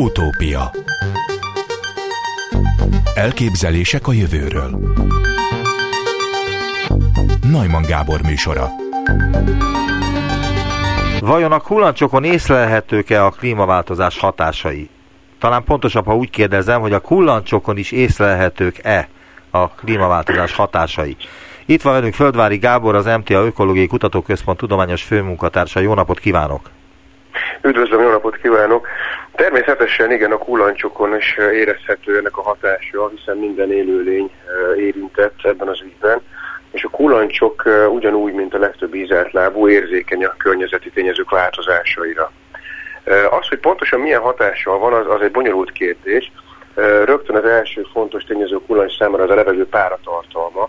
Utópia Elképzelések a jövőről Najman Gábor műsora Vajon a kullancsokon észlelhetők-e a klímaváltozás hatásai? Talán pontosabb, ha úgy kérdezem, hogy a kullancsokon is észlelhetők-e a klímaváltozás hatásai. Itt van velünk Földvári Gábor, az MTA Ökológiai Kutatóközpont tudományos főmunkatársa. Jó napot kívánok! Üdvözlöm, jó napot kívánok! Természetesen igen, a kullancsokon is érezhető ennek a hatása, hiszen minden élőlény érintett ebben az ügyben, és a kullancsok ugyanúgy, mint a legtöbb lábú érzékeny a környezeti tényezők változásaira. Az, hogy pontosan milyen hatással van, az, az egy bonyolult kérdés. Rögtön az első fontos tényező kullancs számára az a levegő páratartalma.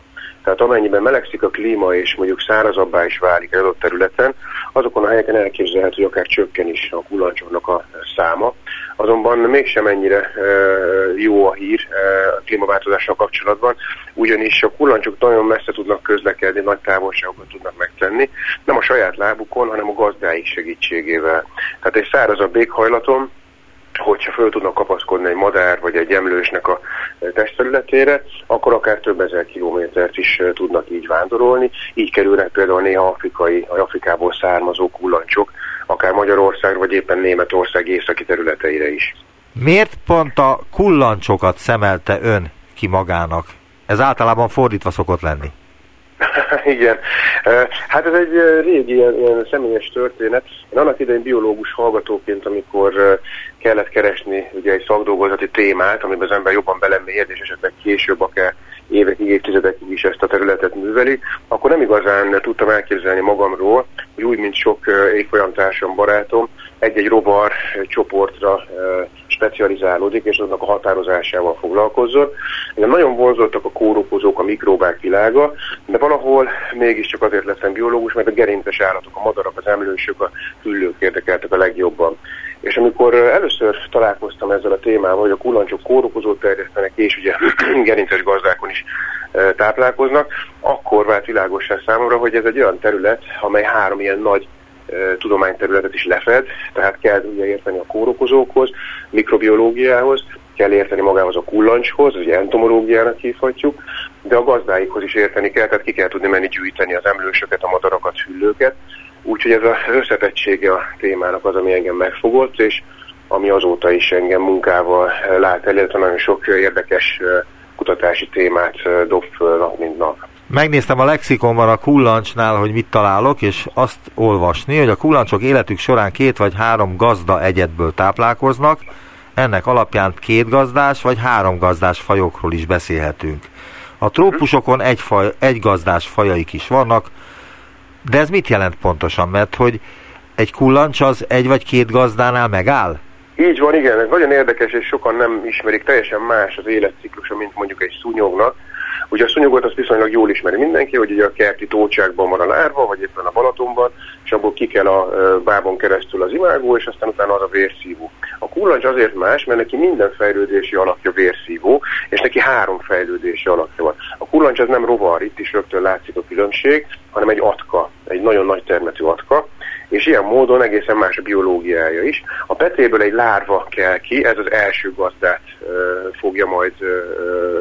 Tehát amennyiben melegszik a klíma és mondjuk szárazabbá is válik az adott területen, azokon a helyeken elképzelhető, hogy akár csökken is a kullancsoknak a száma. Azonban mégsem ennyire jó a hír a klímaváltozással kapcsolatban, ugyanis a kullancsok nagyon messze tudnak közlekedni, nagy távolságokat tudnak megtenni, nem a saját lábukon, hanem a gazdáik segítségével. Tehát egy szárazabb éghajlaton hogyha föl tudnak kapaszkodni egy madár vagy egy emlősnek a testterületére, akkor akár több ezer kilométert is tudnak így vándorolni. Így kerülnek például néha afrikai, vagy Afrikából származó kullancsok, akár Magyarország, vagy éppen Németország északi területeire is. Miért pont a kullancsokat szemelte ön ki magának? Ez általában fordítva szokott lenni. Igen. Hát ez egy régi ilyen, ilyen személyes történet. Én annak idején biológus hallgatóként, amikor kellett keresni ugye egy szakdolgozati témát, amiben az ember jobban belemélyed, és esetleg később akár évekig, évtizedekig is ezt a területet műveli, akkor nem igazán tudtam elképzelni magamról, hogy úgy, mint sok évfolyamtársam, barátom, egy-egy rovar csoportra specializálódik, és aznak a határozásával foglalkozzon. Engem nagyon vonzottak a kórokozók, a mikróbák világa, de valahol mégiscsak azért lettem biológus, mert a gerinces állatok, a madarak, az emlősök, a hüllők érdekeltek a legjobban. És amikor először találkoztam ezzel a témával, hogy a kullancsok kórokozót terjesztenek, és ugye gerinces gazdákon is táplálkoznak, akkor vált világosan számomra, hogy ez egy olyan terület, amely három ilyen nagy tudományterületet is lefed, tehát kell ugye érteni a kórokozókhoz, mikrobiológiához, kell érteni magához a kullancshoz, ugye entomológiának hívhatjuk, de a gazdáikhoz is érteni kell, tehát ki kell tudni menni gyűjteni az emlősöket, a madarakat, hüllőket. Úgyhogy ez az összetettsége a témának az, ami engem megfogott, és ami azóta is engem munkával lát el, illetve nagyon sok érdekes kutatási témát dob föl nap mint nap. Megnéztem a lexikonban a kullancsnál, hogy mit találok, és azt olvasni, hogy a kullancsok életük során két vagy három gazda egyetből táplálkoznak, ennek alapján két gazdás vagy három gazdás fajokról is beszélhetünk. A trópusokon egy, faj, egy gazdás fajaik is vannak, de ez mit jelent pontosan? Mert hogy egy kullancs az egy vagy két gazdánál megáll? Így van, igen, ez nagyon érdekes, és sokan nem ismerik, teljesen más az életciklusa, mint mondjuk egy szúnyognak. Ugye a szúnyogot azt viszonylag jól ismeri mindenki, hogy ugye a kerti tócsákban van a lárva, vagy éppen a Balatonban, és abból ki kell a bábon keresztül az imágó, és aztán utána az a vérszívó. A kullancs azért más, mert neki minden fejlődési alakja vérszívó, és neki három fejlődési alakja van. A kullancs az nem rovar, itt is rögtön látszik a különbség, hanem egy atka, egy nagyon nagy termetű atka, és ilyen módon egészen más a biológiája is. A petréből egy lárva kell ki, ez az első gazdát fogja majd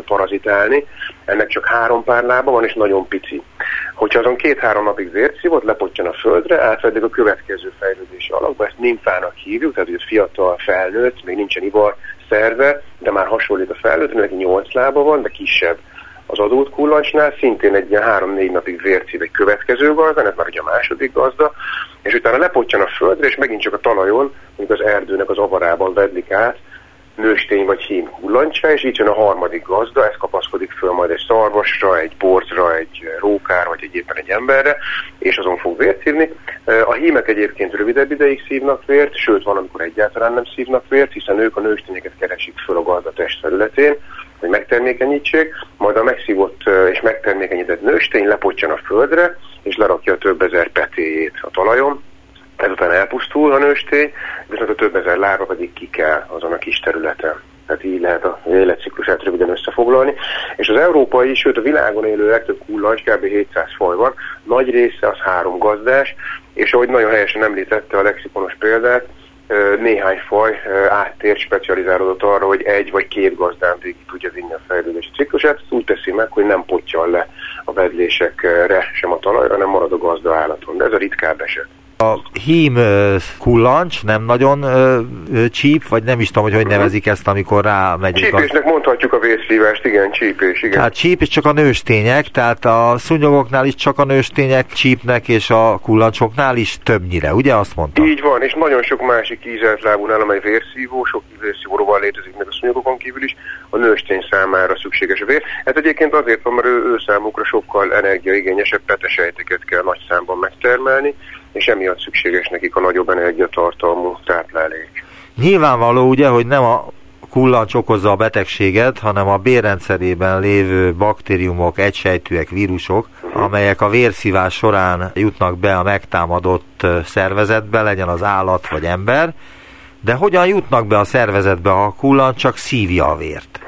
parazitálni. Ennek csak három pár lába van, és nagyon pici. Hogyha azon két-három napig vért szívott, lepottyan a földre, átvedik a következő fejlődési alakba, ezt nimfának hívjuk, tehát hogy fiatal felnőtt, még nincsen ivar szerve, de már hasonlít a felnőtt, neki nyolc lába van, de kisebb az adult kullancsnál szintén egy ilyen három-négy napig vércív egy következő gazda, ez már ugye a második gazda, és utána lepottyan a földre, és megint csak a talajon, mondjuk az erdőnek az avarában vedlik át, nőstény vagy hím kullancsa, és így jön a harmadik gazda, ez kapaszkodik föl majd egy szarvasra, egy borzra, egy rókára, vagy egy éppen egy emberre, és azon fog vért szívni. A hímek egyébként rövidebb ideig szívnak vért, sőt van, amikor egyáltalán nem szívnak vért, hiszen ők a nőstényeket keresik föl a gazda testfelületén, hogy megtermékenyítsék, majd a megszívott és megtermékenyített nőstény lepottyan a földre, és lerakja több ezer petéjét a talajon, ezután elpusztul a nőstény, viszont a több ezer lába pedig ki kell azon a kis területen. Tehát így lehet a életciklusát röviden összefoglalni. És az európai, sőt a világon élő legtöbb kullancs, kb. 700 faj van, nagy része az három gazdás, és ahogy nagyon helyesen említette a lexikonos példát, néhány faj áttér specializálódott arra, hogy egy vagy két gazdán végig tudja vinni a fejlődési ciklusát. Úgy teszi meg, hogy nem potyan le a vedlésekre sem a talajra, hanem marad a gazda állaton. De ez a ritkább eset. A hím kullancs nem nagyon csíp, vagy nem is tudom, hogy hogy nevezik ezt, amikor rá megyünk. Csípésnek a... mondhatjuk a vészhívást, igen, csípés, igen. Tehát csíp, és csak a nőstények, tehát a szúnyogoknál is csak a nőstények csípnek, és a kullancsoknál is többnyire, ugye azt mondta? Így van, és nagyon sok másik ízelt lábúnál, amely vérszívó, sok vérszívóróval létezik meg a szúnyogokon kívül is, a nőstény számára szükséges a vér. Ez egyébként azért van, mert ő, ő számukra sokkal energiaigényesebb petesejteket kell nagy számban megtermelni, és emiatt szükséges nekik a nagyobb energiatartalmú táplálék. Nyilvánvaló ugye, hogy nem a kullancs okozza a betegséget, hanem a bérrendszerében lévő baktériumok, egysejtűek, vírusok, uh-huh. amelyek a vérszívás során jutnak be a megtámadott szervezetbe, legyen az állat vagy ember, de hogyan jutnak be a szervezetbe, ha a kullancs csak szívja a vért?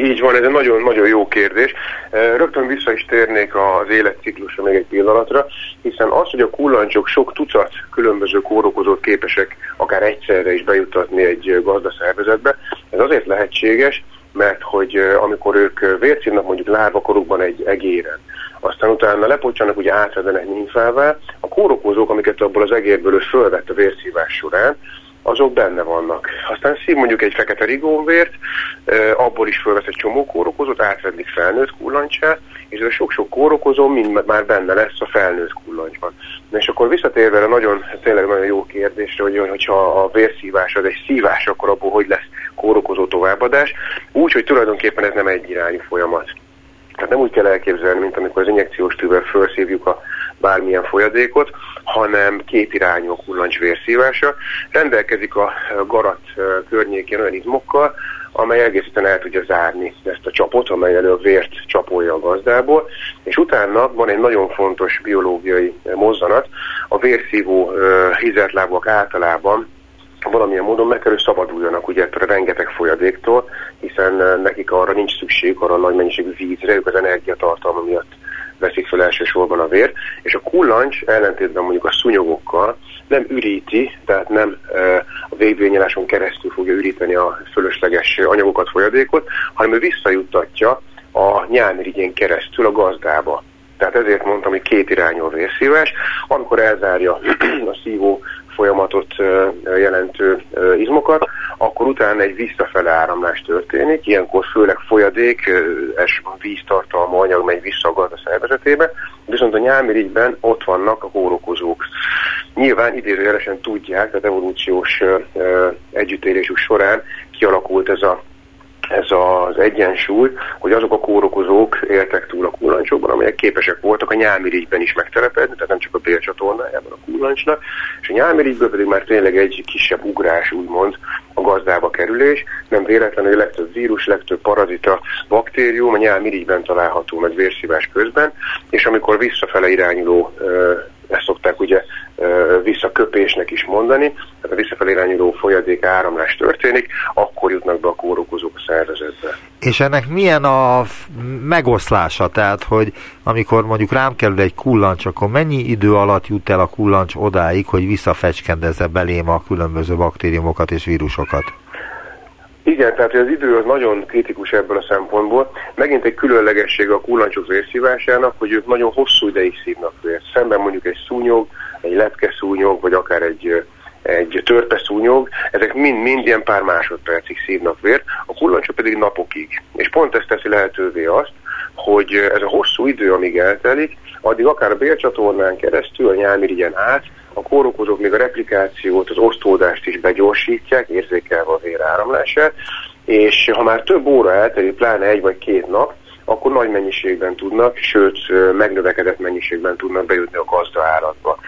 Így van, ez egy nagyon-nagyon jó kérdés. Rögtön vissza is térnék az életciklusra még egy pillanatra, hiszen az, hogy a kullancsok sok tucat különböző kórokozót képesek akár egyszerre is bejutatni egy gazdaszervezetbe, ez azért lehetséges, mert hogy amikor ők vércínnak mondjuk lárvakorukban egy egéren, aztán utána lepocssanak, ugye átvezenek ninfává, a kórokozók, amiket abból az egérből ő fölvett a vérszívás során, azok benne vannak. Aztán szív mondjuk egy fekete rigónvért, abból is fölvesz egy csomó kórokozót, átvedlik felnőtt kullancsát, és ez sok-sok kórokozó mind már benne lesz a felnőtt kullancsban. És akkor visszatérve a nagyon, tényleg nagyon jó kérdésre, hogy hogyha a vérszívás az egy szívás, akkor abból hogy lesz kórokozó továbbadás, úgy, hogy tulajdonképpen ez nem egy irányú folyamat. Tehát nem úgy kell elképzelni, mint amikor az injekciós tűvel felszívjuk a bármilyen folyadékot, hanem két irányú kullancs vérszívása. Rendelkezik a garat környékén olyan izmokkal, amely egészen el tudja zárni ezt a csapot, amely elő a vért csapolja a gazdából, és utána van egy nagyon fontos biológiai mozzanat, a vérszívó hizetlábak általában valamilyen módon meg kell, hogy szabaduljanak ugye ettől a rengeteg folyadéktól, hiszen nekik arra nincs szükség, arra a nagy mennyiségű vízre, ők az energiatartalma miatt veszik fel elsősorban a vér, és a kullancs ellentétben mondjuk a szunyogokkal nem üríti, tehát nem a végvényeláson keresztül fogja üríteni a fölösleges anyagokat, folyadékot, hanem ő visszajuttatja a nyálmirigyén keresztül a gazdába. Tehát ezért mondtam, hogy két irányú a vérszívás. Amikor elzárja a szívó folyamatot jelentő izmokat, akkor utána egy visszafele áramlás történik, ilyenkor főleg folyadék, elsősorban víztartalmú anyag megy vissza a gazda szervezetébe, viszont a nyálmirigyben ott vannak a kórokozók. Nyilván idézőjelesen tudják, tehát evolúciós együttélésük során kialakult ez a ez az egyensúly, hogy azok a kórokozók éltek túl a kullancsokban, amelyek képesek voltak a nyálmirigyben is megtelepedni, tehát nem csak a bélcsatornájában a kullancsnak, és a nyálmirigyből pedig már tényleg egy kisebb ugrás, úgymond, a gazdába kerülés. Nem véletlenül, hogy legtöbb vírus, legtöbb parazita, baktérium a nyálmirigyben található meg vérszívás közben, és amikor visszafele irányuló ezt szokták ugye visszaköpésnek is mondani, tehát a visszafelé irányuló folyadék áramlás történik, akkor jutnak be a kórokozók a szervezetbe. És ennek milyen a megoszlása? Tehát, hogy amikor mondjuk rám kerül egy kullancs, akkor mennyi idő alatt jut el a kullancs odáig, hogy visszafecskendezze belém a különböző baktériumokat és vírusokat? Igen, tehát az idő az nagyon kritikus ebből a szempontból. Megint egy különlegesség a kullancsok vérszívásának, hogy ők nagyon hosszú ideig szívnak vért. Szemben mondjuk egy szúnyog, egy lepkeszúnyog, vagy akár egy, egy törpeszúnyog, ezek mind-mind ilyen pár másodpercig szívnak vért, a kullancsok pedig napokig. És pont ezt teszi lehetővé azt, hogy ez a hosszú idő, amíg eltelik, addig akár a bélcsatornán keresztül, a nyálmirigyen át, a kórokozók még a replikációt, az osztódást is begyorsítják, érzékelve a véráramlását, és ha már több óra eltelik, pláne egy vagy két nap, akkor nagy mennyiségben tudnak, sőt megnövekedett mennyiségben tudnak bejutni a gazda állatba.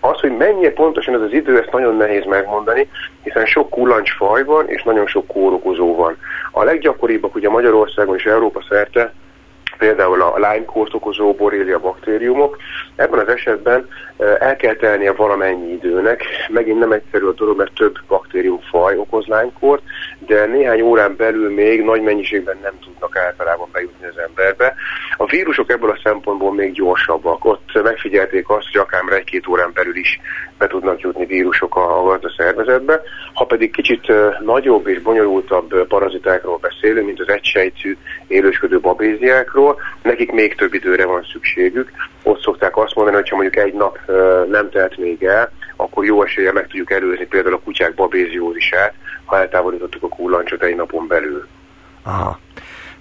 Az, hogy mennyi pontosan ez az idő, ezt nagyon nehéz megmondani, hiszen sok kullancsfaj van, és nagyon sok kórokozó van. A leggyakoribbak ugye Magyarországon és Európa szerte például a Lyme-kórt okozó borrelia baktériumok. Ebben az esetben el kell telnie valamennyi időnek. Megint nem egyszerű a dolog, mert több baktériumfaj okoz Lyme-kórt, de néhány órán belül még nagy mennyiségben nem tudnak általában bejutni az emberbe. A vírusok ebből a szempontból még gyorsabbak. Ott megfigyelték azt, hogy akár egy-két órán belül is be tudnak jutni vírusok a, a gazdaszervezetbe. Ha pedig kicsit nagyobb és bonyolultabb parazitákról beszélünk, mint az egysejtű élősködő babéziákról, nekik még több időre van szükségük. Ott szokták azt mondani, hogy ha mondjuk egy nap nem telt még el, akkor jó esélye meg tudjuk előzni például a kutyák babéziózisát, ha eltávolítottuk a kullancsot egy napon belül. Aha.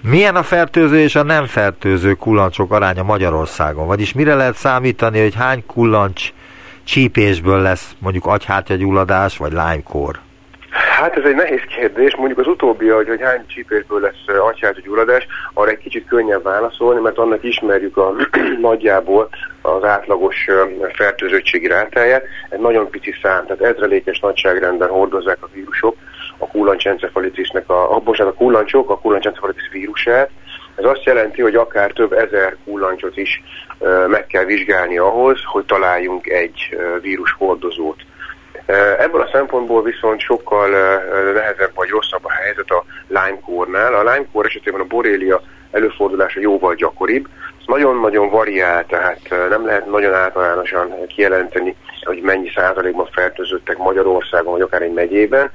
Milyen a fertőző és a nem fertőző kullancsok aránya Magyarországon? Vagyis mire lehet számítani, hogy hány kullancs csípésből lesz mondjuk agyhártyagyulladás vagy lánykór? Hát ez egy nehéz kérdés. Mondjuk az utóbbi, hogy, hogy hány csípésből lesz agyhártyagyulladás, arra egy kicsit könnyebb válaszolni, mert annak ismerjük a nagyjából az átlagos fertőzöttségi rátáját. Egy nagyon pici szám, tehát ezrelékes nagyságrendben hordozzák a vírusok a kullancsencefalitisnek, a, a, bocsánat, a kullancsok, a kullancsencefalitis vírusát. Ez azt jelenti, hogy akár több ezer kullancsot is meg kell vizsgálni ahhoz, hogy találjunk egy vírus hordozót. Ebből a szempontból viszont sokkal nehezebb vagy rosszabb a helyzet a Lyme-kórnál. A Lyme-kór esetében a borélia előfordulása jóval gyakoribb. Nagyon-nagyon variál, tehát nem lehet nagyon általánosan kijelenteni, hogy mennyi százalékban fertőzöttek Magyarországon, vagy akár egy megyében,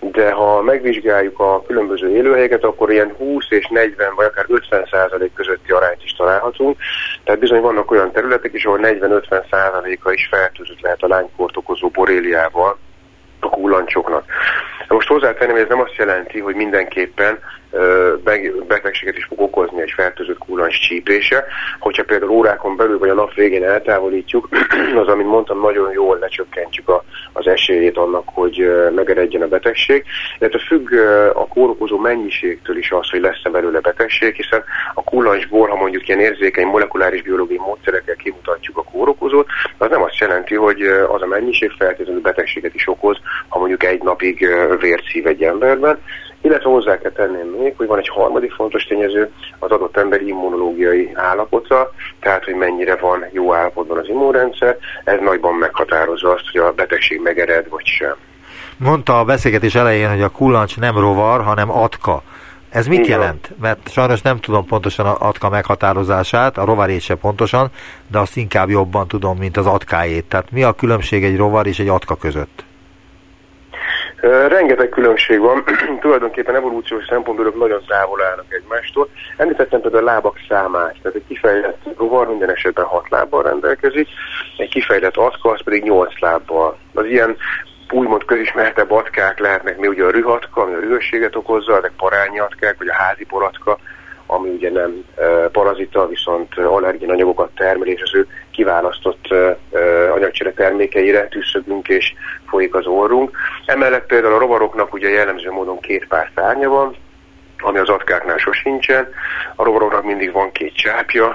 de ha megvizsgáljuk a különböző élőhelyeket, akkor ilyen 20 és 40 vagy akár 50 százalék közötti arányt is találhatunk. Tehát bizony vannak olyan területek is, ahol 40-50 százaléka is fertőzött lehet a lánykort okozó boréliával a kullancsoknak. Most hozzátenném, ez nem azt jelenti, hogy mindenképpen betegséget is fog okozni egy fertőzött kullancs csípése. Hogyha például órákon belül vagy a nap végén eltávolítjuk, az, amit mondtam, nagyon jól lecsökkentjük a, az esélyét annak, hogy megeredjen a betegség. Illetve függ a kórokozó mennyiségtől is az, hogy lesz-e belőle betegség, hiszen a kullancsból, ha mondjuk ilyen érzékeny molekuláris biológiai módszerekkel kimutatjuk a kórokozót, az nem azt jelenti, hogy az a mennyiség feltétlenül betegséget is okoz, ha mondjuk egy napig vért szív egy emberben, illetve hozzá kell tenném még, hogy van egy harmadik fontos tényező, az adott ember immunológiai állapota, tehát hogy mennyire van jó állapotban az immunrendszer, ez nagyban meghatározza azt, hogy a betegség megered vagy sem. Mondta a beszélgetés elején, hogy a kullancs nem rovar, hanem atka. Ez mit Igen. jelent? Mert sajnos nem tudom pontosan a atka meghatározását, a rovarét se pontosan, de azt inkább jobban tudom, mint az atkáét. Tehát mi a különbség egy rovar és egy atka között? Rengeteg különbség van, tulajdonképpen evolúciós szempontból nagyon távol állnak egymástól. Említettem például a lábak számát, tehát egy kifejlett rovar minden esetben hat lábbal rendelkezik, egy kifejlett atka az pedig nyolc lábbal. Az ilyen úgymond közismertebb atkák lehetnek mi ugye a rühatka, ami a rühösséget okozza, ezek parányi atkák, vagy a házi poratka, ami ugye nem parazita, viszont allergén anyagokat termel, és az ő kiválasztott anyagcsere termékeire tűzszögünk és folyik az orrunk. Emellett például a rovaroknak ugye jellemző módon két pár szárnya van, ami az atkáknál sosincsen. A rovaroknak mindig van két csápja,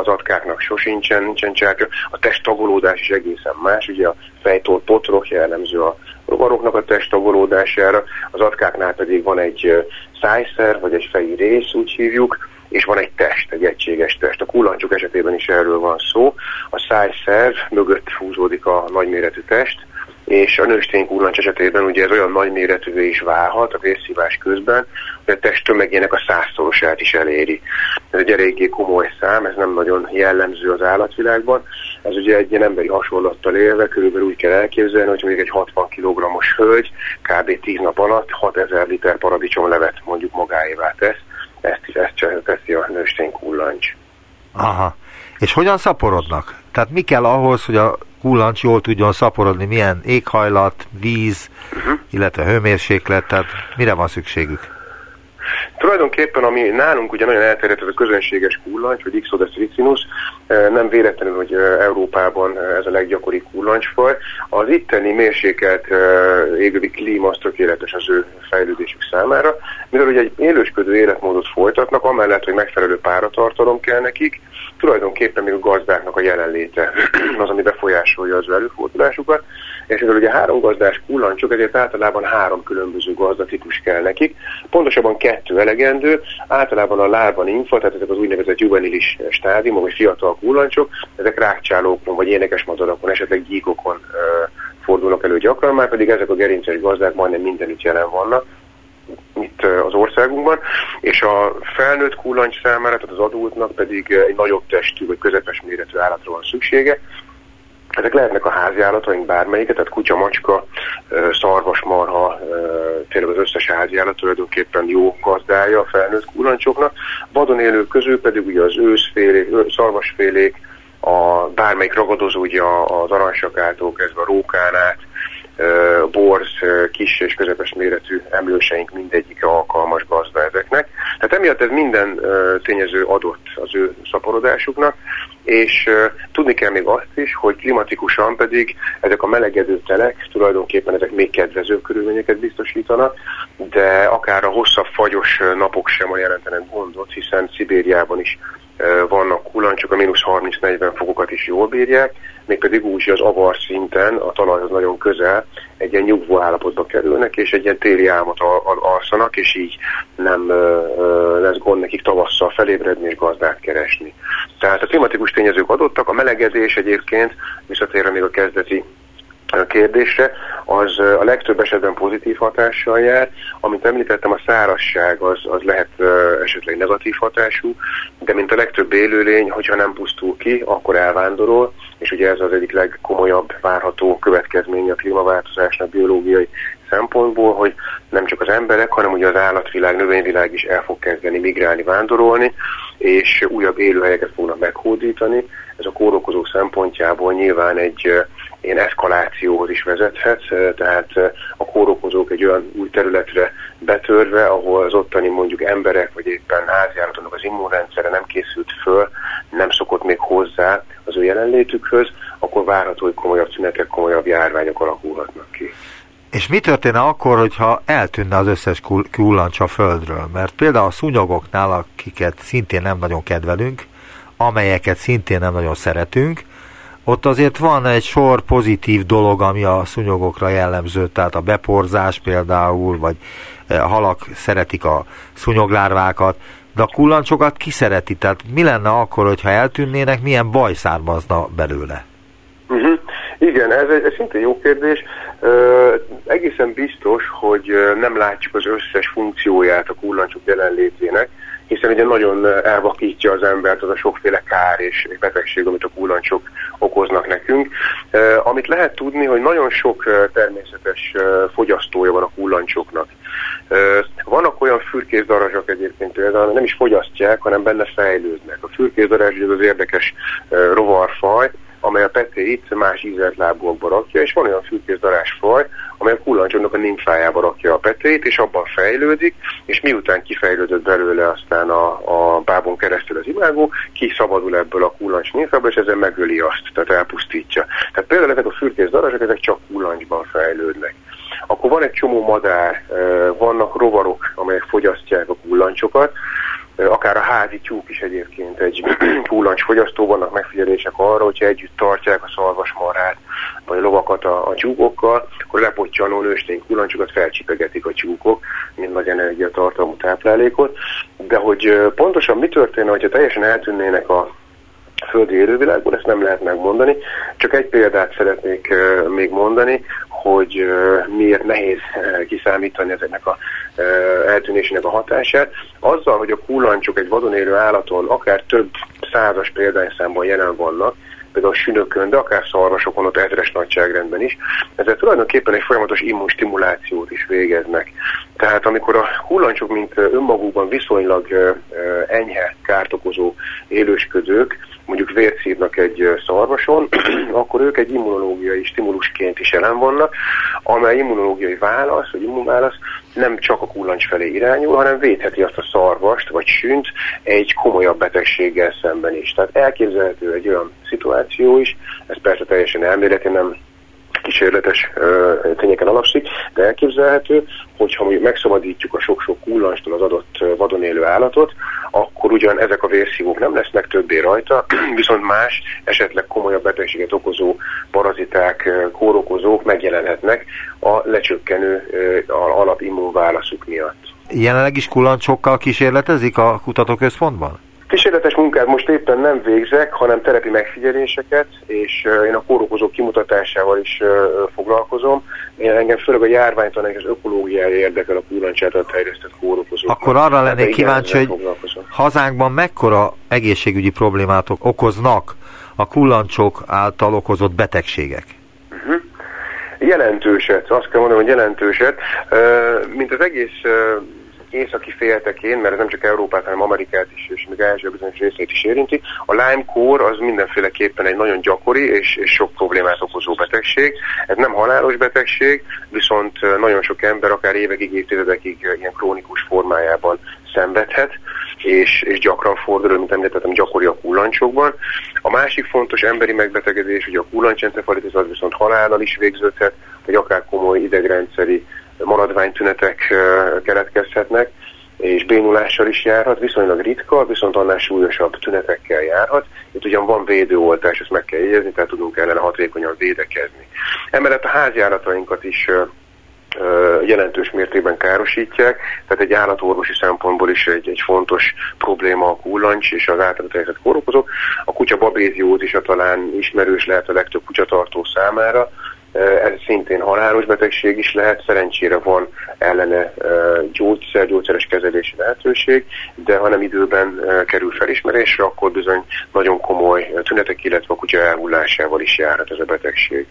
az atkáknak sosincsen, nincsen csápja. A testtagolódás is egészen más, ugye a fejtól potrok jellemző a rovaroknak a testtagolódására, az atkáknál pedig van egy szájszer, vagy egy feji rész, úgy hívjuk, és van egy test, egy egységes test. A kullancsok esetében is erről van szó. A szájszerv mögött húzódik a nagyméretű test, és a nőstény kullancs esetében ugye ez olyan nagy méretűvé is válhat a vérszívás közben, hogy a test tömegének a százszorosát is eléri. Ez egy eléggé komoly szám, ez nem nagyon jellemző az állatvilágban. Ez ugye egy ilyen emberi hasonlattal élve körülbelül úgy kell elképzelni, hogy még egy 60 kg-os hölgy kb. 10 nap alatt 6000 liter paradicsomlevet mondjuk magáévá tesz. Ezt is ezt teszi a nőstény kullancs. Aha. És hogyan szaporodnak? Tehát mi kell ahhoz, hogy a kullancs jól tudjon szaporodni, milyen éghajlat, víz, uh-huh. illetve hőmérséklet, tehát mire van szükségük? Tulajdonképpen, ami nálunk ugye nagyon elterjedt, ez a közönséges kullancs, vagy Ixodes ricinus, nem véletlenül, hogy Európában ez a leggyakoribb kullancsfaj. Az itteni mérsékelt égővi klíma az tökéletes az ő fejlődésük számára, mivel ugye egy élősködő életmódot folytatnak, amellett, hogy megfelelő páratartalom kell nekik, tulajdonképpen még a gazdáknak a jelenléte az, ami befolyásolja az előfordulásukat, és ezzel ugye három gazdás kullancsok, ezért általában három különböző gazdatípus kell nekik, pontosabban kettő elegendő, általában a lárban infa, tehát ezek az úgynevezett juvenilis stádiumok, vagy fiatal kullancsok, ezek rákcsálókon, vagy énekes madarakon, esetleg gyíkokon fordulnak elő gyakran, már pedig ezek a gerinces gazdák majdnem mindenütt jelen vannak, itt az országunkban, és a felnőtt kullancs számára, tehát az adultnak pedig egy nagyobb testű vagy közepes méretű állatra van szüksége, ezek lehetnek a házi állataink bármelyiket, tehát kutya, macska, szarvas, marha, tényleg az összes házi állat tulajdonképpen jó gazdája a felnőtt kullancsoknak. Vadon élők közül pedig ugye az őszfélék, szarvasfélék, a bármelyik ragadozó, ugye az aranysakától kezdve a rókán át, borz, kis és közepes méretű emlőseink mindegyik alkalmas gazda ezeknek. Tehát emiatt ez minden tényező adott az ő szaporodásuknak, és tudni kell még azt is, hogy klimatikusan pedig ezek a melegedő telek tulajdonképpen ezek még kedvező körülményeket biztosítanak, de akár a hosszabb fagyos napok sem jelentenek gondot, hiszen Szibériában is vannak kullancsok, a mínusz 30-40 fokokat is jól bírják, mégpedig úgy, hogy az avar szinten, a talajhoz nagyon közel, egy ilyen nyugvó állapotba kerülnek, és egy ilyen téli álmot alszanak, és így nem lesz gond nekik tavasszal felébredni és gazdát keresni. Tehát a klimatikus tényezők adottak, a melegedés egyébként, visszatérve még a kezdeti kérdésre, az a legtöbb esetben pozitív hatással jár. Amit említettem, a szárasság az, az lehet esetleg negatív hatású, de mint a legtöbb élőlény, hogyha nem pusztul ki, akkor elvándorol, és ugye ez az egyik legkomolyabb várható következménye a klímaváltozásnak biológiai szempontból, hogy nem csak az emberek, hanem ugye az állatvilág, növényvilág is el fog kezdeni migrálni, vándorolni, és újabb élőhelyeket fognak meghódítani. Ez a kórokozók szempontjából nyilván egy ilyen eszkalációhoz is vezethet, tehát a kórokozók egy olyan új területre betörve, ahol az ottani mondjuk emberek, vagy éppen háziállatoknak az immunrendszere nem készült föl, nem szokott még hozzá az ő jelenlétükhöz, akkor várható, hogy komolyabb szünetek, komolyabb járványok alakulhatnak ki. És mi történne akkor, hogyha eltűnne az összes kullancs a földről? Mert például a szúnyogoknál, akiket szintén nem nagyon kedvelünk, amelyeket szintén nem nagyon szeretünk, ott azért van egy sor pozitív dolog, ami a szúnyogokra jellemző, tehát a beporzás például, vagy eh, halak szeretik a szúnyoglárvákat, de a kullancsokat ki szereti? Tehát mi lenne akkor, hogyha eltűnnének, milyen baj származna belőle? Uh-huh. Igen, ez egy ez szintén jó kérdés. Uh, egészen biztos, hogy nem látjuk az összes funkcióját a kullancsok jelenlétének, hiszen ugye nagyon elvakítja az embert az a sokféle kár és betegség, amit a kullancsok okoznak nekünk. Uh, amit lehet tudni, hogy nagyon sok természetes fogyasztója van a kullancsoknak. Vannak olyan fürkészdarazsak egyébként például, nem is fogyasztják, hanem benne fejlődnek. A fürkészdarazs az érdekes rovarfaj, amely a petéit más ízelt lábúakba rakja, és van olyan fülkészdarás faj, amely a kullancsoknak a nimfájába rakja a petéit, és abban fejlődik, és miután kifejlődött belőle aztán a, a bábon keresztül az imágó, kiszabadul ebből a kullancs nimfába, és ezzel megöli azt, tehát elpusztítja. Tehát például ezek a fülkészdarások, ezek csak kullancsban fejlődnek. Akkor van egy csomó madár, vannak rovarok, amelyek fogyasztják a kullancsokat, akár a házi tyúk is egyébként egy kullancsfogyasztó, vannak megfigyelések arra, hogyha együtt tartják a szarvasmarát, vagy a lovakat a, a tyúkokkal, akkor lepottyanó nőstény kullancsokat felcsipegetik a tyúkok, mint nagy energiatartalmú táplálékot. De hogy pontosan mi történne, hogyha teljesen eltűnnének a földi élővilágból, ezt nem lehet megmondani. Csak egy példát szeretnék még mondani, hogy miért nehéz kiszámítani ezeknek a eltűnésének a hatását. Azzal, hogy a kullancsok egy vadon élő állaton akár több százas példányszámban jelen vannak, például a sünökön, de akár szarvasokon, ott ezres nagyságrendben is. Ezzel tulajdonképpen egy folyamatos immunstimulációt is végeznek. Tehát amikor a hullancsok, mint önmagukban viszonylag enyhe kárt okozó élősködők, mondjuk vért szívnak egy szarvason, akkor ők egy immunológiai stimulusként is jelen vannak, amely immunológiai válasz, vagy immunválasz nem csak a kullancs felé irányul, hanem védheti azt a szarvast, vagy sünt egy komolyabb betegséggel szemben is. Tehát elképzelhető egy olyan szituáció is, ez persze teljesen elméleti, nem kísérletes tényeken alapszik, de elképzelhető, hogyha mondjuk megszabadítjuk a sok-sok kullanstól az adott vadon élő állatot, akkor ugyan ezek a vérszívók nem lesznek többé rajta, viszont más, esetleg komolyabb betegséget okozó paraziták, kórokozók megjelenhetnek a lecsökkenő alapimmunválaszuk miatt. Jelenleg is kullancsokkal kísérletezik a kutatóközpontban? Kísérletes munkák munkát most éppen nem végzek, hanem terepi megfigyeléseket, és én a kórokozók kimutatásával is foglalkozom. Én engem főleg a járványtalan és az ökológiája érdekel a kullancs által terjesztett kórokozók. Akkor arra lennék kíváncsi, hogy hazánkban mekkora egészségügyi problémát okoznak a kullancsok által okozott betegségek? Uh-huh. Jelentőset, azt kell mondanom, hogy jelentőset. Mint az egész északi féltekén, mert ez nem csak Európát, hanem Amerikát is, és még Ázsia bizonyos részét is érinti, a Lyme kór az mindenféleképpen egy nagyon gyakori és, és sok problémát okozó betegség. Ez nem halálos betegség, viszont nagyon sok ember akár évekig, évtizedekig ilyen krónikus formájában szenvedhet, és, és gyakran fordul, mint említettem, gyakori a kullancsokban. A másik fontos emberi megbetegedés, hogy a kullancsencefalitis az viszont halállal is végződhet, vagy akár komoly idegrendszeri maradványtünetek keletkezhetnek, és bénulással is járhat, viszonylag ritka, viszont annál súlyosabb tünetekkel járhat. Itt ugyan van védőoltás, ezt meg kell jegyezni, tehát tudunk ellene hatékonyan védekezni. Emellett a háziállatainkat is jelentős mértékben károsítják, tehát egy állatorvosi szempontból is egy, egy fontos probléma a kullancs és az általában kórokozók. A kutya babéziót is a talán ismerős lehet a legtöbb kutyatartó számára, ez szintén halálos betegség is lehet, szerencsére van ellene gyógyszer, gyógyszeres kezelési lehetőség, de ha nem időben kerül felismerésre, akkor bizony nagyon komoly tünetek, illetve a kutya elhullásával is járhat ez a betegség.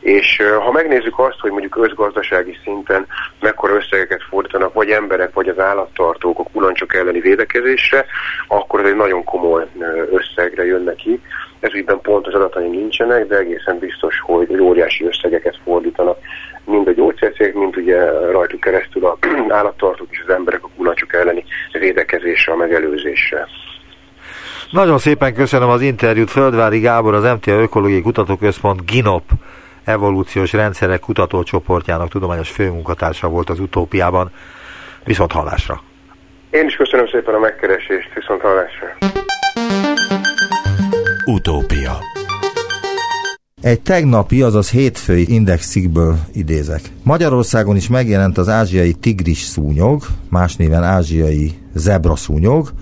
És ha megnézzük azt, hogy mondjuk özgazdasági szinten mekkora összegeket fordítanak vagy emberek, vagy az állattartók a kulancsok elleni védekezésre, akkor ez egy nagyon komoly összegre jön neki. Ez ügyben pontos adataim nincsenek, de egészen biztos, hogy óriási összegeket fordítanak mind a gyógyszercég, mind ugye rajtuk keresztül a állattartók és az emberek a kulancsok elleni védekezésre, a megelőzésre. Nagyon szépen köszönöm az interjút. Földvári Gábor, az MTA Ökológiai Kutatóközpont GINOP evolúciós rendszerek kutatócsoportjának tudományos főmunkatársa volt az utópiában. Viszont hallásra! Én is köszönöm szépen a megkeresést, viszont hallásra! Utópia egy tegnapi, azaz hétfői indexikből idézek. Magyarországon is megjelent az ázsiai tigris szúnyog, más néven ázsiai zebra szúnyog,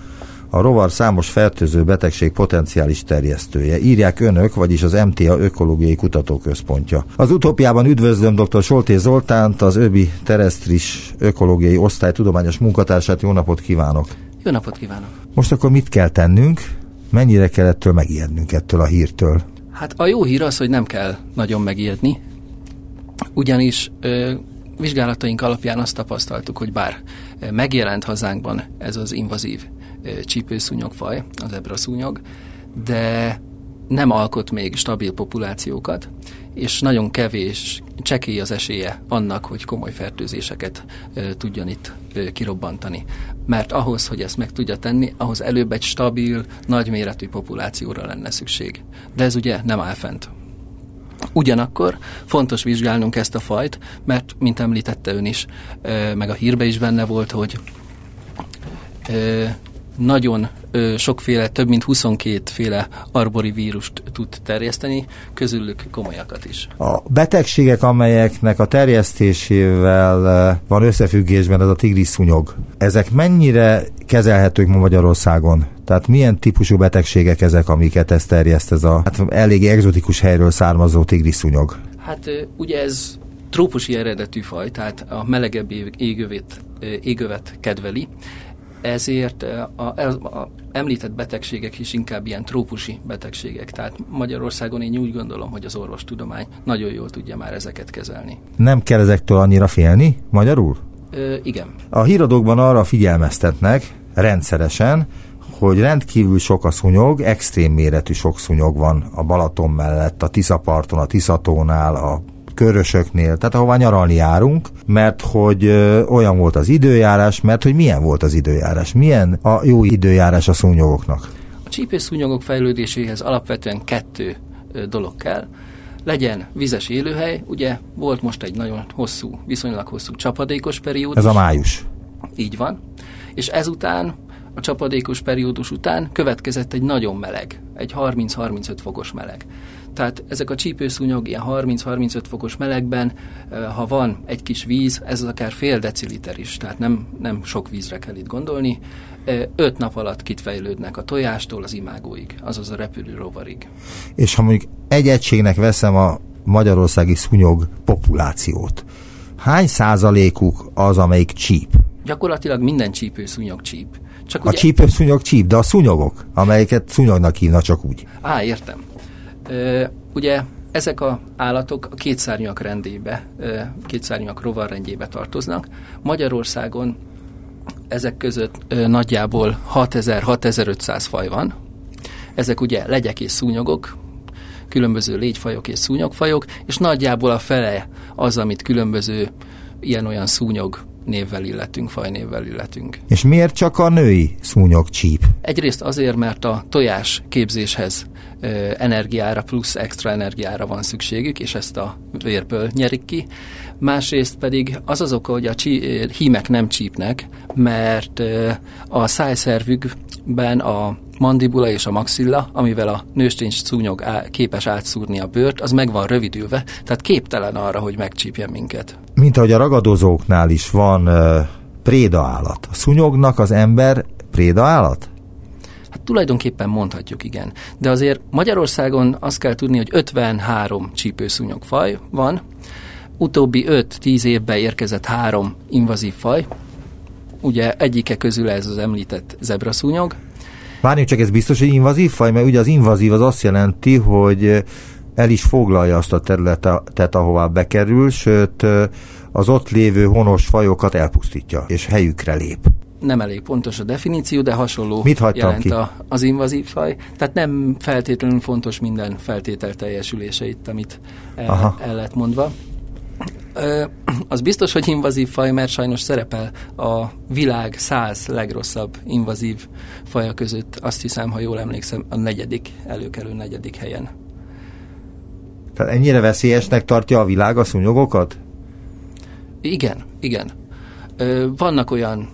a rovar számos fertőző betegség potenciális terjesztője. Írják önök, vagyis az MTA Ökológiai Kutatóközpontja. Az utópiában üdvözlöm dr. Solté Zoltánt, az ÖBI Teresztris Ökológiai Osztály tudományos munkatársát. Jó napot kívánok! Jó napot kívánok! Most akkor mit kell tennünk? Mennyire kell ettől megijednünk ettől a hírtől? Hát a jó hír az, hogy nem kell nagyon megijedni, ugyanis ö, vizsgálataink alapján azt tapasztaltuk, hogy bár megjelent hazánkban ez az invazív csípőszúnyogfaj, az ebraszúnyog, de nem alkot még stabil populációkat, és nagyon kevés, csekély az esélye annak, hogy komoly fertőzéseket e, tudjon itt e, kirobbantani. Mert ahhoz, hogy ezt meg tudja tenni, ahhoz előbb egy stabil, nagyméretű populációra lenne szükség. De ez ugye nem áll fent. Ugyanakkor fontos vizsgálnunk ezt a fajt, mert, mint említette ön is, e, meg a hírbe is benne volt, hogy nagyon ö, sokféle, több mint 22 féle arbori vírust tud terjeszteni, közülük komolyakat is. A betegségek, amelyeknek a terjesztésével van összefüggésben ez a tigriszúnyog, ezek mennyire kezelhetők ma Magyarországon? Tehát milyen típusú betegségek ezek, amiket ez terjeszt, ez a hát elég egzotikus helyről származó tigriszúnyog? Hát ugye ez trópusi eredetű faj, tehát a melegebb égövet, égövet kedveli, ezért a, a, a említett betegségek is inkább ilyen trópusi betegségek. Tehát Magyarországon én úgy gondolom, hogy az orvostudomány nagyon jól tudja már ezeket kezelni. Nem kell ezektől annyira félni, magyarul? Ö, igen. A híradókban arra figyelmeztetnek rendszeresen, hogy rendkívül sok a szúnyog, extrém méretű sok szúnyog van a Balaton mellett, a Tiszaparton, a Tiszatónál, a körösöknél, tehát ahová nyaralni járunk, mert hogy ö, olyan volt az időjárás, mert hogy milyen volt az időjárás, milyen a jó időjárás a szúnyogoknak. A csípőszúnyogok fejlődéséhez alapvetően kettő ö, dolog kell. Legyen vizes élőhely, ugye volt most egy nagyon hosszú, viszonylag hosszú csapadékos periódus. Ez a május. Így van. És ezután a csapadékos periódus után következett egy nagyon meleg, egy 30-35 fokos meleg. Tehát ezek a csípőszúnyog ilyen 30-35 fokos melegben, ha van egy kis víz, ez akár fél deciliter is, tehát nem, nem sok vízre kell itt gondolni, öt nap alatt kitfejlődnek a tojástól az imágóig, azaz a repülő rovarig. És ha mondjuk egy egységnek veszem a magyarországi szúnyog populációt, hány százalékuk az, amelyik csíp? Gyakorlatilag minden csípőszúnyog csíp. Csak a ugye... csípőszúnyog csíp, de a szúnyogok, amelyeket szúnyognak hívnak csak úgy. Á, értem. Ugye ezek a állatok a kétszárnyak rendébe, kétszárnyak rovarrendjébe tartoznak. Magyarországon ezek között nagyjából 6000-6500 faj van. Ezek ugye legyek és szúnyogok, különböző légyfajok és szúnyogfajok, és nagyjából a fele az, amit különböző ilyen-olyan szúnyog névvel illetünk, fajnévvel illetünk. És miért csak a női szúnyog csíp? Egyrészt azért, mert a tojás képzéshez ö, energiára plusz extra energiára van szükségük, és ezt a vérből nyerik ki. Másrészt pedig az az oka, hogy a csí, hímek nem csípnek, mert ö, a szájszervükben a mandibula és a maxilla, amivel a nőstény szúnyog á, képes átszúrni a bőrt, az meg van rövidülve, tehát képtelen arra, hogy megcsípjen minket. Mint ahogy a ragadozóknál is van uh, préda állat. A szúnyognak az ember préda állat? Hát tulajdonképpen mondhatjuk igen. De azért Magyarországon azt kell tudni, hogy 53 csípőszúnyogfaj van, utóbbi 5-10 évben érkezett három invazív faj, ugye egyike közül ez az említett zebraszúnyog, Várjunk csak, ez biztos, hogy invazív faj, mert ugye az invazív az azt jelenti, hogy el is foglalja azt a területet, ahová bekerül, sőt az ott lévő honos fajokat elpusztítja, és helyükre lép. Nem elég pontos a definíció, de hasonló Mit jelent ki? A, az invazív faj. Tehát nem feltétlenül fontos minden feltétel teljesülése itt, amit el, el lett mondva. Az biztos, hogy invazív faj, mert sajnos szerepel a világ száz legrosszabb invazív faja között, azt hiszem, ha jól emlékszem, a negyedik, előkelő negyedik helyen. Tehát ennyire veszélyesnek tartja a világ a szúnyogokat? Igen, igen. Vannak olyan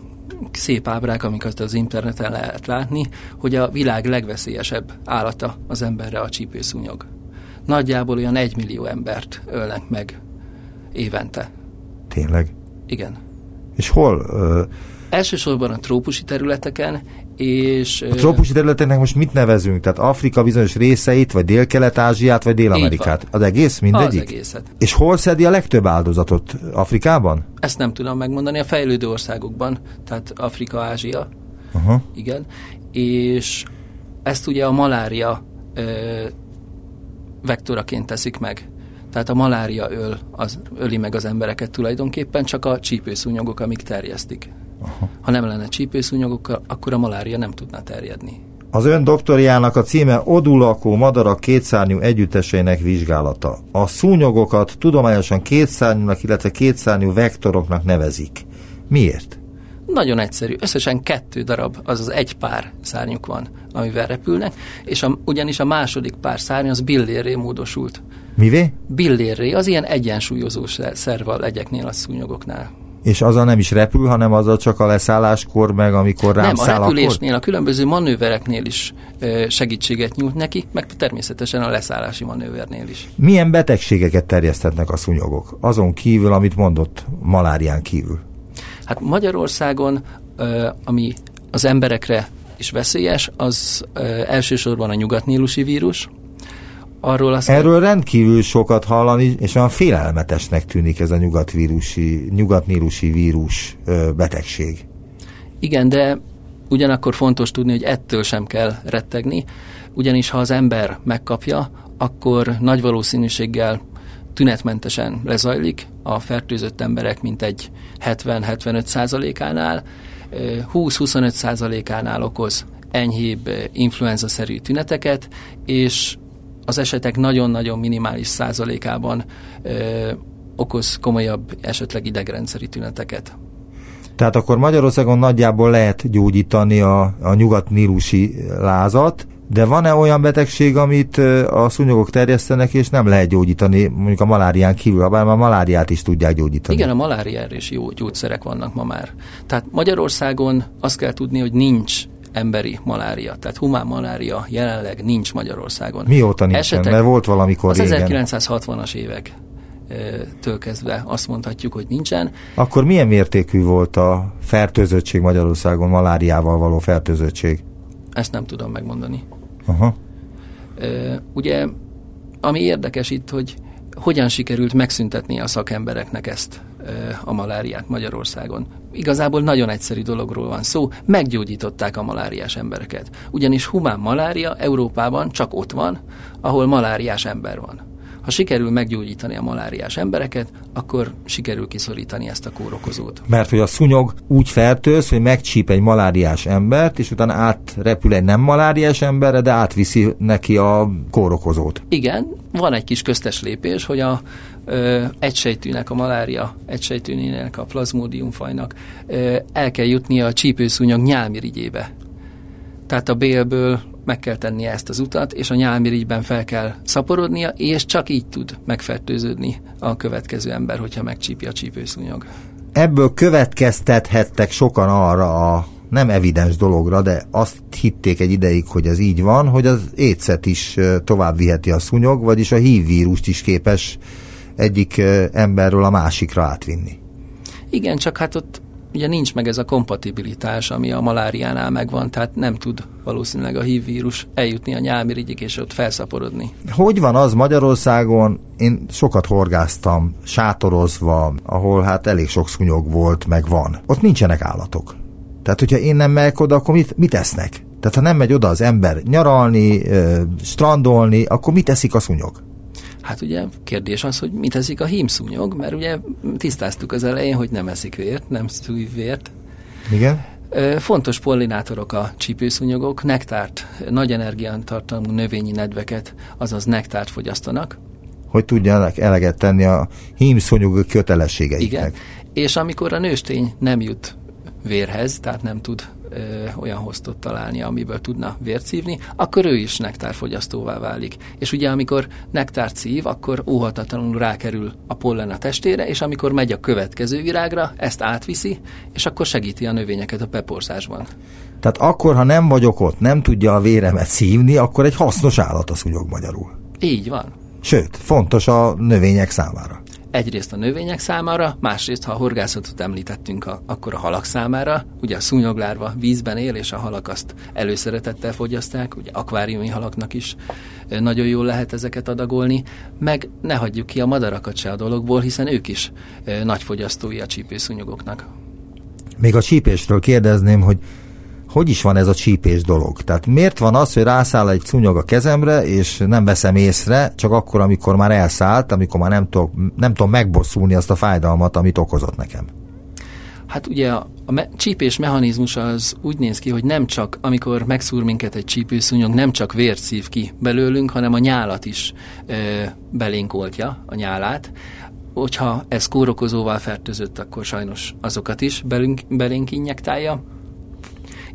szép ábrák, amiket az interneten lehet látni, hogy a világ legveszélyesebb állata az emberre a csípőszúnyog. Nagyjából olyan egy millió embert ölnek meg évente. Tényleg? Igen. És hol? Ö... Elsősorban a trópusi területeken, és... A trópusi területeknek most mit nevezünk? Tehát Afrika bizonyos részeit, vagy Dél-Kelet-Ázsiát, vagy Dél-Amerikát? Az egész? Mindegyik? Az egészet. És hol szedi a legtöbb áldozatot? Afrikában? Ezt nem tudom megmondani. A fejlődő országokban, tehát Afrika, Ázsia. Uh-huh. Igen. És ezt ugye a malária ö, vektoraként teszik meg. Tehát a malária öl, az, öli meg az embereket tulajdonképpen, csak a csípőszúnyogok, amik terjesztik. Aha. Ha nem lenne csípőszúnyogok, akkor a malária nem tudna terjedni. Az ön doktoriának a címe Odulakó madarak kétszárnyú együttesének vizsgálata. A szúnyogokat tudományosan kétszárnyúnak, illetve kétszárnyú vektoroknak nevezik. Miért? Nagyon egyszerű. Összesen kettő darab, azaz egy pár szárnyuk van, amivel repülnek, és a, ugyanis a második pár szárny az billérré módosult. Mivé? Billérré, az ilyen egyensúlyozó szerv a legyeknél, a szúnyogoknál. És azzal nem is repül, hanem azzal csak a leszálláskor, meg amikor rám Nem, száll a repülésnél, akkor? a különböző manővereknél is segítséget nyújt neki, meg természetesen a leszállási manővernél is. Milyen betegségeket terjesztetnek a szúnyogok? Azon kívül, amit mondott, malárián kívül. Hát Magyarországon, ami az emberekre is veszélyes, az elsősorban a nyugatnílusi vírus, Arról azt Erről rendkívül sokat hallani, és olyan félelmetesnek tűnik ez a nyugatvírusi, nyugatnílusi vírus betegség. Igen, de ugyanakkor fontos tudni, hogy ettől sem kell rettegni, ugyanis ha az ember megkapja, akkor nagy valószínűséggel tünetmentesen lezajlik, a fertőzött emberek mintegy 70-75 százalékánál, 20-25 százalékánál okoz enyhébb influenza-szerű tüneteket, és az esetek nagyon-nagyon minimális százalékában ö, okoz komolyabb, esetleg idegrendszeri tüneteket. Tehát akkor Magyarországon nagyjából lehet gyógyítani a, a nyugat-nílusi lázat, De van-e olyan betegség, amit a szúnyogok terjesztenek, és nem lehet gyógyítani, mondjuk a malárián kívül, bár a maláriát is tudják gyógyítani? Igen, a maláriára is jó gyógyszerek vannak ma már. Tehát Magyarországon azt kell tudni, hogy nincs emberi malária, tehát humán malária jelenleg nincs Magyarországon. Mióta nincs? Esetek, mert volt valamikor Az 1960-as évek től kezdve azt mondhatjuk, hogy nincsen. Akkor milyen mértékű volt a fertőzöttség Magyarországon, maláriával való fertőzöttség? Ezt nem tudom megmondani. Aha. Ugye, ami érdekes itt, hogy hogyan sikerült megszüntetni a szakembereknek ezt a maláriát Magyarországon. Igazából nagyon egyszerű dologról van szó, meggyógyították a maláriás embereket. Ugyanis humán malária Európában csak ott van, ahol maláriás ember van. Ha sikerül meggyógyítani a maláriás embereket, akkor sikerül kiszorítani ezt a kórokozót. Mert hogy a szúnyog úgy fertőz, hogy megcsíp egy maláriás embert, és utána átrepül egy nem maláriás emberre, de átviszi neki a kórokozót. Igen, van egy kis köztes lépés, hogy a ö, egysejtűnek, a malária egysejtűnének, a plazmódiumfajnak ö, el kell jutnia a csípőszúnyog nyálmirigyébe. Tehát a bélből meg kell tennie ezt az utat, és a nyálmirigyben fel kell szaporodnia, és csak így tud megfertőződni a következő ember, hogyha megcsípi a csípőszúnyog. Ebből következtethettek sokan arra a nem evidens dologra, de azt hitték egy ideig, hogy ez így van, hogy az étszet is tovább viheti a szúnyog, vagyis a hív vírust is képes egyik emberről a másikra átvinni. Igen, csak hát ott ugye nincs meg ez a kompatibilitás, ami a maláriánál megvan, tehát nem tud valószínűleg a HIV vírus eljutni a nyálmirigyig és ott felszaporodni. Hogy van az Magyarországon? Én sokat horgáztam, sátorozva, ahol hát elég sok szúnyog volt, meg van. Ott nincsenek állatok. Tehát, hogyha én nem megyek oda, akkor mit, mit esznek? Tehát, ha nem megy oda az ember nyaralni, strandolni, akkor mit eszik a szúnyog? Hát ugye kérdés az, hogy mit eszik a hímszúnyog, mert ugye tisztáztuk az elején, hogy nem eszik vért, nem szúj vért. Igen. Fontos pollinátorok a csípőszúnyogok, nektárt, nagy energiántartalmú növényi nedveket, azaz nektárt fogyasztanak. Hogy tudjanak eleget tenni a hímszúnyogok kötelességeiknek. Igen, és amikor a nőstény nem jut vérhez, tehát nem tud ö, olyan hoztot találni, amiből tudna vért szívni, akkor ő is nektárfogyasztóvá válik. És ugye amikor nektárt szív, akkor óhatatlanul rákerül a pollen a testére, és amikor megy a következő virágra, ezt átviszi, és akkor segíti a növényeket a beporzásban. Tehát akkor, ha nem vagyok ott, nem tudja a véremet szívni, akkor egy hasznos állat a szúnyog magyarul. Így van. Sőt, fontos a növények számára egyrészt a növények számára, másrészt, ha a horgászatot említettünk, a, akkor a halak számára. Ugye a szúnyoglárva vízben él, és a halak azt előszeretettel fogyaszták, ugye akváriumi halaknak is nagyon jól lehet ezeket adagolni, meg ne hagyjuk ki a madarakat se a dologból, hiszen ők is nagy fogyasztói a csípőszúnyogoknak. Még a csípésről kérdezném, hogy hogy is van ez a csípés dolog? Tehát miért van az, hogy rászáll egy szúnyog a kezemre, és nem veszem észre, csak akkor, amikor már elszállt, amikor már nem tudom, nem tudom megbosszulni azt a fájdalmat, amit okozott nekem? Hát ugye a, a me- csípés mechanizmus az úgy néz ki, hogy nem csak, amikor megszúr minket egy csípőszúnyog, nem csak vért szív ki belőlünk, hanem a nyálat is ö, belénk oltja, a nyálát. Hogyha ez kórokozóval fertőzött, akkor sajnos azokat is belünk, belénk injektálja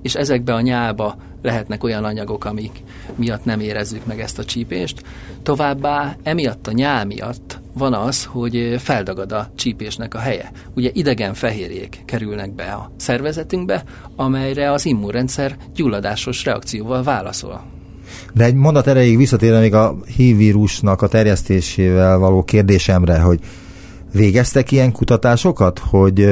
és ezekbe a nyálba lehetnek olyan anyagok, amik miatt nem érezzük meg ezt a csípést. Továbbá emiatt a nyál miatt van az, hogy feldagad a csípésnek a helye. Ugye idegen fehérjék kerülnek be a szervezetünkbe, amelyre az immunrendszer gyulladásos reakcióval válaszol. De egy mondat erejéig visszatérve még a HIV vírusnak a terjesztésével való kérdésemre, hogy végeztek ilyen kutatásokat, hogy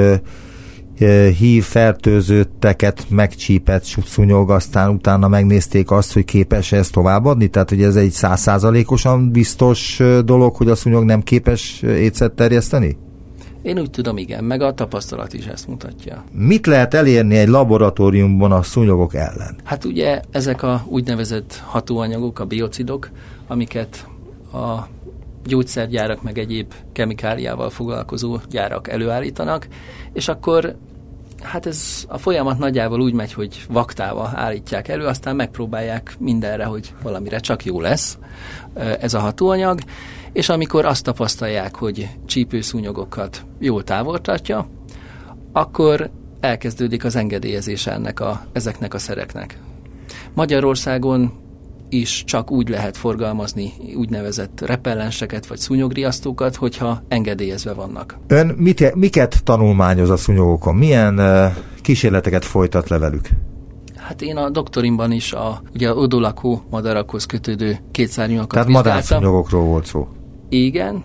hív fertőzötteket megcsípett szúnyog, aztán utána megnézték azt, hogy képes ezt továbbadni, tehát hogy ez egy százszázalékosan biztos dolog, hogy a szúnyog nem képes étszet terjeszteni? Én úgy tudom, igen, meg a tapasztalat is ezt mutatja. Mit lehet elérni egy laboratóriumban a szúnyogok ellen? Hát ugye ezek a úgynevezett hatóanyagok, a biocidok, amiket a gyógyszergyárak meg egyéb kemikáliával foglalkozó gyárak előállítanak, és akkor hát ez a folyamat nagyjából úgy megy, hogy vaktával állítják elő, aztán megpróbálják mindenre, hogy valamire csak jó lesz ez a hatóanyag, és amikor azt tapasztalják, hogy csípőszúnyogokat jól távol tartja, akkor elkezdődik az engedélyezése ennek a, ezeknek a szereknek. Magyarországon is csak úgy lehet forgalmazni úgynevezett repellenseket vagy szúnyogriasztókat, hogyha engedélyezve vannak. Ön mit, miket tanulmányoz a szúnyogokon? Milyen uh, kísérleteket folytat le velük? Hát én a doktorimban is a, ugye a odolakó madarakhoz kötődő kétszárnyakat Tehát madárszúnyogokról volt szó. Igen,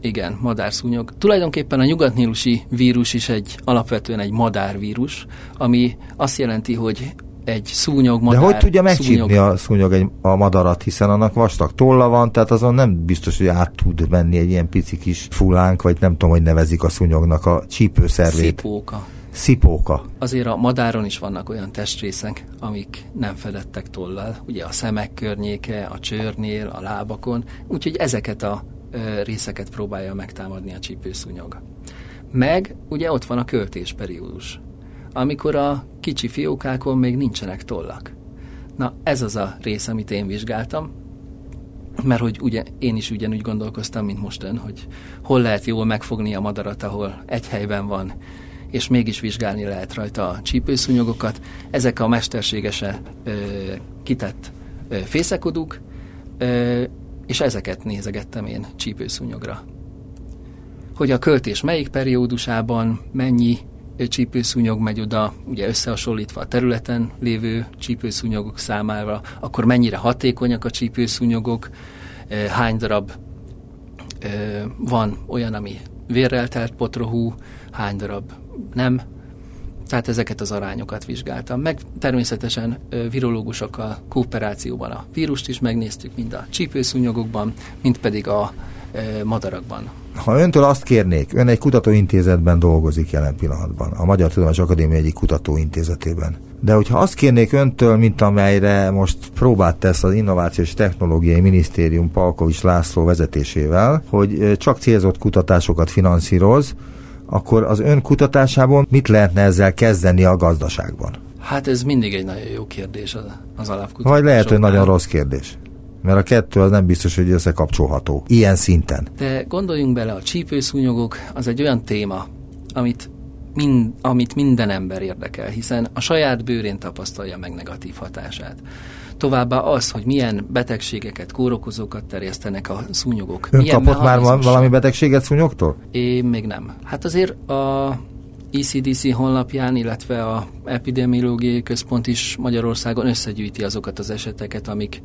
igen, madárszúnyog. Tulajdonképpen a nyugatnílusi vírus is egy alapvetően egy madárvírus, ami azt jelenti, hogy egy szúnyog, madár... De hogy tudja megcsípni a szúnyog egy, a madarat, hiszen annak vastag tolla van, tehát azon nem biztos, hogy át tud menni egy ilyen pici kis fulánk, vagy nem tudom, hogy nevezik a szúnyognak a csípőszervét. Szipóka. Szipóka. Azért a madáron is vannak olyan testrészek, amik nem fedettek tollal. Ugye a szemek környéke, a csőrnél, a lábakon. Úgyhogy ezeket a ö, részeket próbálja megtámadni a csípőszúnyog. Meg ugye ott van a költésperiódus amikor a kicsi fiókákon még nincsenek tollak. Na, ez az a rész, amit én vizsgáltam, mert hogy ugye, én is ugyanúgy gondolkoztam, mint most ön, hogy hol lehet jól megfogni a madarat, ahol egy helyben van, és mégis vizsgálni lehet rajta a csípőszúnyogokat. Ezek a mesterségesen ö, kitett ö, fészekodók, ö, és ezeket nézegettem én csípőszúnyogra. Hogy a költés melyik periódusában mennyi csípőszúnyog megy oda, ugye összehasonlítva a területen lévő csípőszúnyogok számára, akkor mennyire hatékonyak a csípőszúnyogok, hány darab van olyan, ami vérrel telt potrohú, hány darab nem. Tehát ezeket az arányokat vizsgáltam. Meg természetesen virológusokkal kooperációban a vírust is megnéztük, mind a csípőszúnyogokban, mind pedig a madarakban. Ha öntől azt kérnék, ön egy kutatóintézetben dolgozik jelen pillanatban, a Magyar Tudományos Akadémia egyik kutatóintézetében. De hogyha azt kérnék öntől, mint amelyre most próbát tesz az Innovációs Technológiai Minisztérium Palkovics László vezetésével, hogy csak célzott kutatásokat finanszíroz, akkor az ön kutatásában mit lehetne ezzel kezdeni a gazdaságban? Hát ez mindig egy nagyon jó kérdés az, az alapkutatás. Vagy lehet, hogy nagyon rossz kérdés. Mert a kettő az nem biztos, hogy összekapcsolható. Ilyen szinten. De gondoljunk bele, a csípőszúnyogok az egy olyan téma, amit, mind, amit minden ember érdekel, hiszen a saját bőrén tapasztalja meg negatív hatását. Továbbá az, hogy milyen betegségeket, kórokozókat terjesztenek a szúnyogok. Ön milyen kapott már valami betegséget szúnyogtól? Én még nem. Hát azért a ECDC honlapján, illetve a Epidemiológiai Központ is Magyarországon összegyűjti azokat az eseteket, amik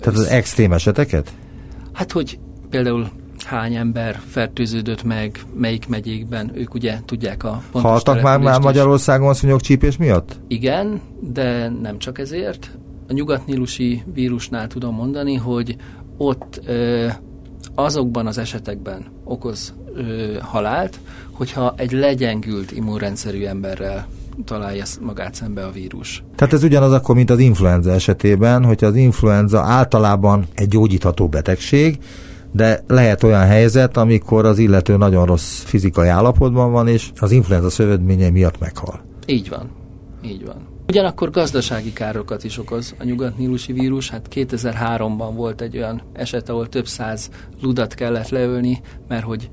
tehát az extrém eseteket? Hát, hogy például hány ember fertőződött meg, melyik megyékben, ők ugye tudják a pontos Haltak már, már Magyarországon szúnyogcsípés miatt? Igen, de nem csak ezért. A nyugatnílusi vírusnál tudom mondani, hogy ott ö, azokban az esetekben okoz ö, halált, hogyha egy legyengült immunrendszerű emberrel találja magát szembe a vírus. Tehát ez ugyanaz akkor, mint az influenza esetében, hogy az influenza általában egy gyógyítható betegség, de lehet olyan helyzet, amikor az illető nagyon rossz fizikai állapotban van, és az influenza szövődménye miatt meghal. Így van. Így van. Ugyanakkor gazdasági károkat is okoz a nyugatnílusi vírus. Hát 2003-ban volt egy olyan eset, ahol több száz ludat kellett leölni, mert hogy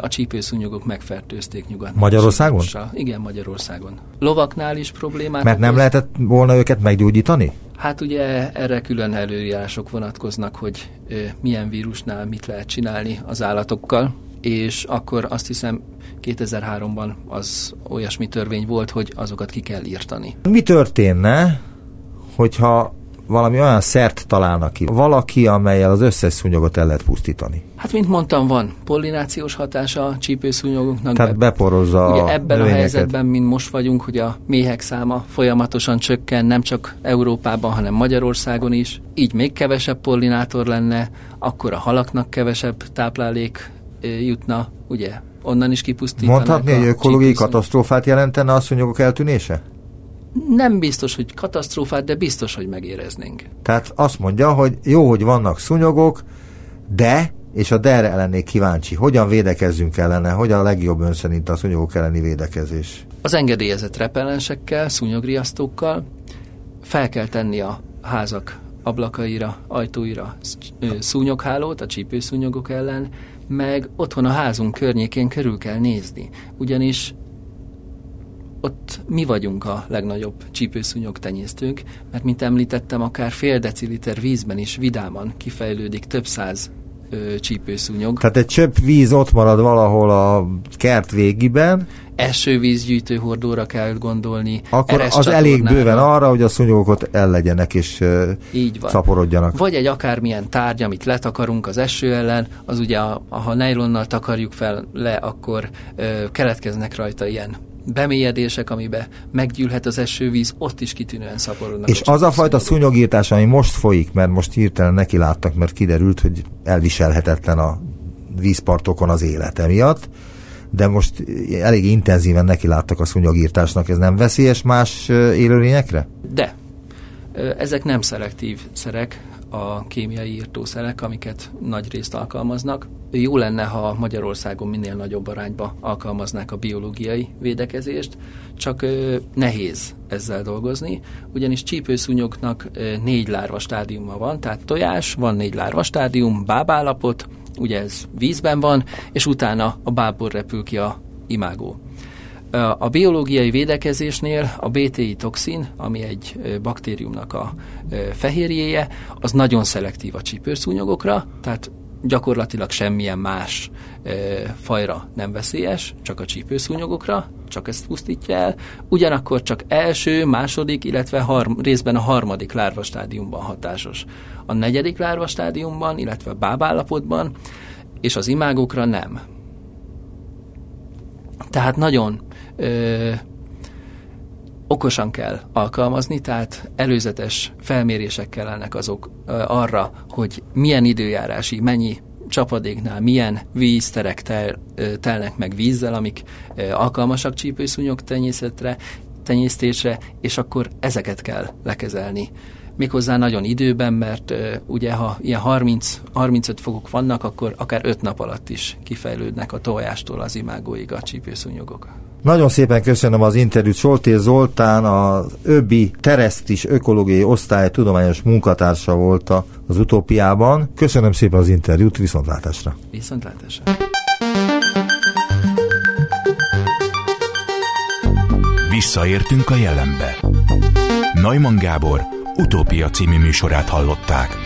a csípőszúnyogok megfertőzték nyugat. Magyarországon? Igen, Magyarországon. Lovaknál is problémák. Mert nem lehetett volna őket meggyógyítani? Hát ugye erre külön előírások vonatkoznak, hogy milyen vírusnál mit lehet csinálni az állatokkal, és akkor azt hiszem 2003-ban az olyasmi törvény volt, hogy azokat ki kell írtani. Mi történne, hogyha valami olyan szert találnak ki. Valaki, amelyel az összes szúnyogot el lehet pusztítani. Hát, mint mondtam, van pollinációs hatása a csípőszúnyogoknak. Tehát be, beporozza ugye a ebben növényeket. a helyzetben, mint most vagyunk, hogy a méhek száma folyamatosan csökken, nem csak Európában, hanem Magyarországon is. Így még kevesebb pollinátor lenne, akkor a halaknak kevesebb táplálék jutna, ugye onnan is kipusztítanak. Mondhatni, hogy ökológiai katasztrófát jelentene a szúnyogok eltűnése? Nem biztos, hogy katasztrófát, de biztos, hogy megéreznénk. Tehát azt mondja, hogy jó, hogy vannak szúnyogok, de, és a derre ellennék kíváncsi, hogyan védekezzünk ellene, hogyan a legjobb ön szerint a szúnyogok elleni védekezés? Az engedélyezett repellensekkel, szúnyogriasztókkal fel kell tenni a házak ablakaira, ajtóira szúnyoghálót a csípőszúnyogok ellen, meg otthon a házunk környékén körül kell nézni. Ugyanis ott mi vagyunk a legnagyobb csípőszúnyog tenyésztők, mert mint említettem, akár fél deciliter vízben is vidáman kifejlődik több száz ö, csípőszúnyog. Tehát egy csöpp víz ott marad valahol a kert végiben. Esővízgyűjtő hordóra kell gondolni. Akkor az elég bőven arra, hogy a szúnyogokat ellegyenek és Így van. szaporodjanak. Vagy egy akármilyen tárgy, amit letakarunk az eső ellen, az ugye, a, ha nejlonnal takarjuk fel le, akkor ö, keletkeznek rajta ilyen bemélyedések, amiben meggyűlhet az esővíz, ott is kitűnően szaporodnak. És az a fajta szúnyogírtás, ami most folyik, mert most hirtelen neki láttak, mert kiderült, hogy elviselhetetlen a vízpartokon az élete miatt, de most elég intenzíven neki láttak a szúnyogírtásnak, ez nem veszélyes más élőlényekre? De. Ezek nem szelektív szerek, a kémiai írtószerek, amiket nagy részt alkalmaznak. Jó lenne, ha Magyarországon minél nagyobb arányba alkalmaznák a biológiai védekezést, csak nehéz ezzel dolgozni, ugyanis csípőszúnyognak négy lárva stádiuma van, tehát tojás, van négy lárva stádium, bábállapot, ugye ez vízben van, és utána a bábból repül ki a imágó. A biológiai védekezésnél a BTI toxin, ami egy baktériumnak a fehérjéje, az nagyon szelektív a csípőszúnyogokra, tehát gyakorlatilag semmilyen más fajra nem veszélyes, csak a csípőszúnyogokra, csak ezt pusztítja el, ugyanakkor csak első, második, illetve harm, részben a harmadik lárvastádiumban hatásos. A negyedik lárvastádiumban, illetve bábállapotban, és az imágokra nem. Tehát nagyon ö, okosan kell alkalmazni, tehát előzetes felmérések kellenek azok ö, arra, hogy milyen időjárási, mennyi csapadéknál milyen vízterek tel, ö, telnek meg vízzel, amik ö, alkalmasak csípőszúnyog tenyészetre, tenyésztésre, és akkor ezeket kell lekezelni méghozzá nagyon időben, mert uh, ugye ha ilyen 30-35 fokok vannak, akkor akár 5 nap alatt is kifejlődnek a tojástól az imágóig a csípőszúnyogok. Nagyon szépen köszönöm az interjút. Soltér Zoltán az ÖBI Teresztis Ökológiai Osztály tudományos munkatársa volt az utópiában. Köszönöm szépen az interjút, viszontlátásra. Viszontlátásra. Visszaértünk a jelenbe. Neumann Gábor utópia című műsorát hallották.